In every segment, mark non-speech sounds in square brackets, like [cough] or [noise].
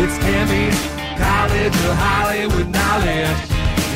It's Tammy's College of Hollywood Knowledge.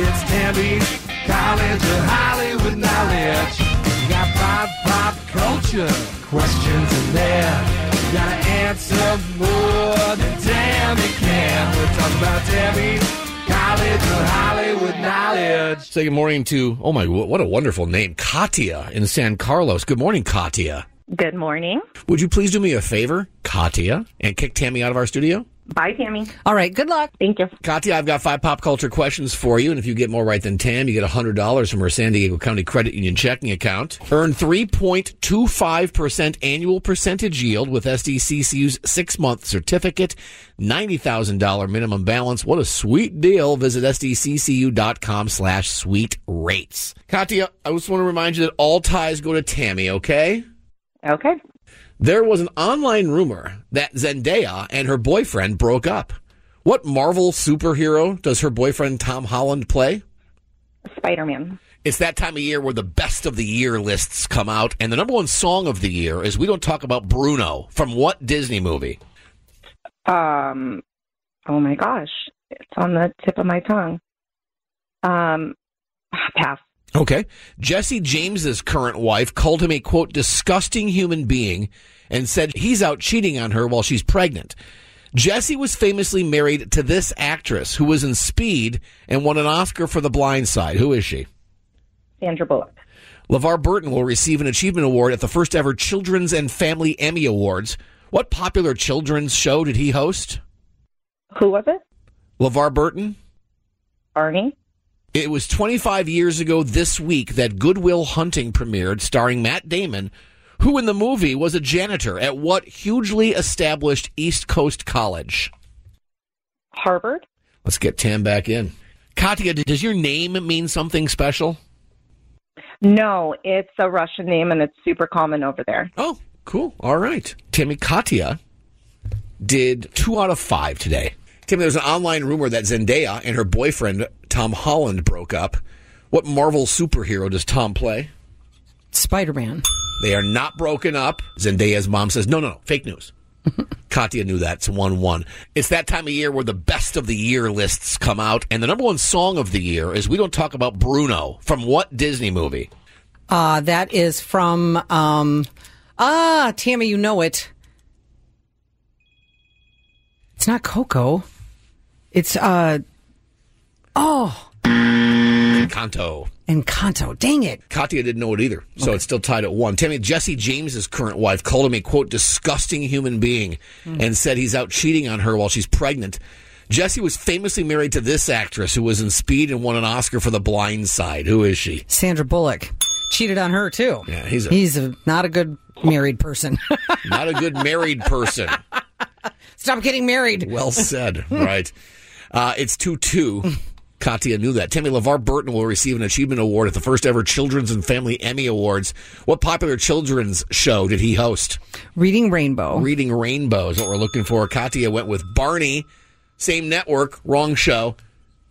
It's Tammy's College of Hollywood Knowledge. You got pop, pop culture questions in there. You gotta answer more than Tammy can. We're talking about Tammy's College of Hollywood Knowledge. Say good morning to, oh my, what a wonderful name, Katia in San Carlos. Good morning, Katia. Good morning. Would you please do me a favor, Katia, and kick Tammy out of our studio? Bye, Tammy. All right, good luck. Thank you. Katia, I've got five pop culture questions for you, and if you get more right than Tam, you get $100 from her San Diego County Credit Union checking account. Earn 3.25% annual percentage yield with SDCCU's six-month certificate, $90,000 minimum balance. What a sweet deal. Visit sdccu.com slash sweet rates. Katia, I just want to remind you that all ties go to Tammy, okay? Okay. There was an online rumor that Zendaya and her boyfriend broke up. What Marvel superhero does her boyfriend Tom Holland play? Spider Man. It's that time of year where the best of the year lists come out, and the number one song of the year is We Don't Talk About Bruno from what Disney movie? Um, oh my gosh. It's on the tip of my tongue. Um, [sighs] pass. Okay. Jesse James's current wife called him a quote disgusting human being and said he's out cheating on her while she's pregnant. Jesse was famously married to this actress who was in Speed and won an Oscar for The Blind Side. Who is she? Sandra Bullock. LeVar Burton will receive an achievement award at the first ever Children's and Family Emmy Awards. What popular children's show did he host? Who was it? LeVar Burton? Barney. It was 25 years ago this week that Good Will Hunting premiered, starring Matt Damon, who in the movie was a janitor at what hugely established East Coast college? Harvard. Let's get Tam back in. Katya, does your name mean something special? No, it's a Russian name and it's super common over there. Oh, cool. All right. Tammy Katya did two out of five today. Tammy, there's an online rumor that Zendaya and her boyfriend Tom Holland broke up. What Marvel superhero does Tom play? Spider Man. They are not broken up. Zendaya's mom says, no, no, no, fake news. [laughs] Katya knew that. It's 1 1. It's that time of year where the best of the year lists come out, and the number one song of the year is We Don't Talk About Bruno from what Disney movie? Uh, that is from, um, ah, Tammy, you know it. It's not Coco. It's, uh, oh, Encanto. Encanto. Dang it. Katya didn't know it either, so it's still tied at one. Tammy, Jesse James's current wife called him a quote disgusting human being and said he's out cheating on her while she's pregnant. Jesse was famously married to this actress who was in Speed and won an Oscar for The Blind Side. Who is she? Sandra Bullock. Cheated on her, too. Yeah, he's a, He's a, not a good married person. [laughs] not a good married person. Stop getting married. Well said. right. Uh, it's 2 2. Katya knew that. Tammy LeVar Burton will receive an achievement award at the first ever Children's and Family Emmy Awards. What popular children's show did he host? Reading Rainbow. Reading Rainbow is what we're looking for. Katya went with Barney, same network, wrong show.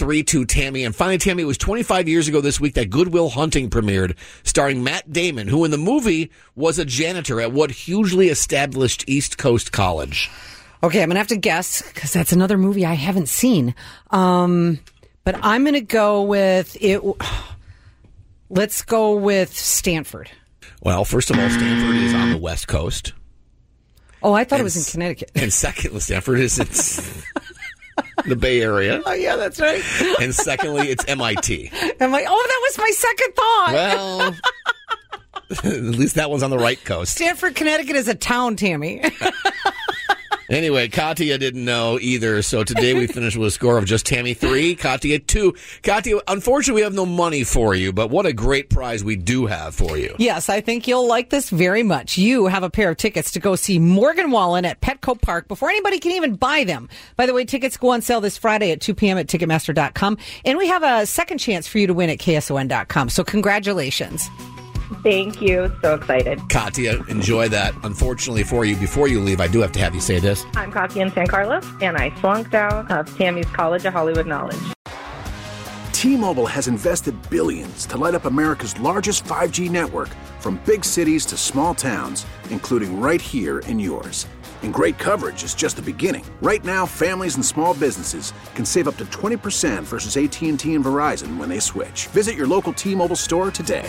3 2 Tammy. And finally, Tammy, it was 25 years ago this week that Good Will Hunting premiered, starring Matt Damon, who in the movie was a janitor at what hugely established East Coast College. Okay, I'm gonna have to guess because that's another movie I haven't seen. Um, but I'm gonna go with it. [sighs] Let's go with Stanford. Well, first of all, Stanford is on the West Coast. Oh, I thought And it was in Connecticut. And secondly, Stanford is it's [laughs] the Bay Area. Oh yeah, that's right. And secondly, it's MIT. I'm like, oh, that was my second thought. Well, [laughs] [laughs] at least that one's on the right coast. Stamford, Connecticut is a town, Tammy. [laughs] Anyway, Katya didn't know either, so today we [laughs] finished with a score of just Tammy three, Katya two. Katya, unfortunately, we have no money for you, but what a great prize we do have for you. Yes, I think you'll like this very much. You have a pair of tickets to go see Morgan Wallen at Petco Park before anybody can even buy them. By the way, tickets go on sale this Friday at 2 p.m. at Ticketmaster.com. And we have a second chance for you to win at KSON.com. So congratulations. Thank you. So excited. Katya, enjoy that. Unfortunately for you, before you leave, I do have to have you say this. I'm Katya in San Carlos, and I flunked out of Tammy's College of Hollywood Knowledge. T-Mobile has invested billions to light up America's largest 5G network from big cities to small towns, including right here in yours. And great coverage is just the beginning. Right now, families and small businesses can save up to 20% versus AT&T and Verizon when they switch. Visit your local T-Mobile store today.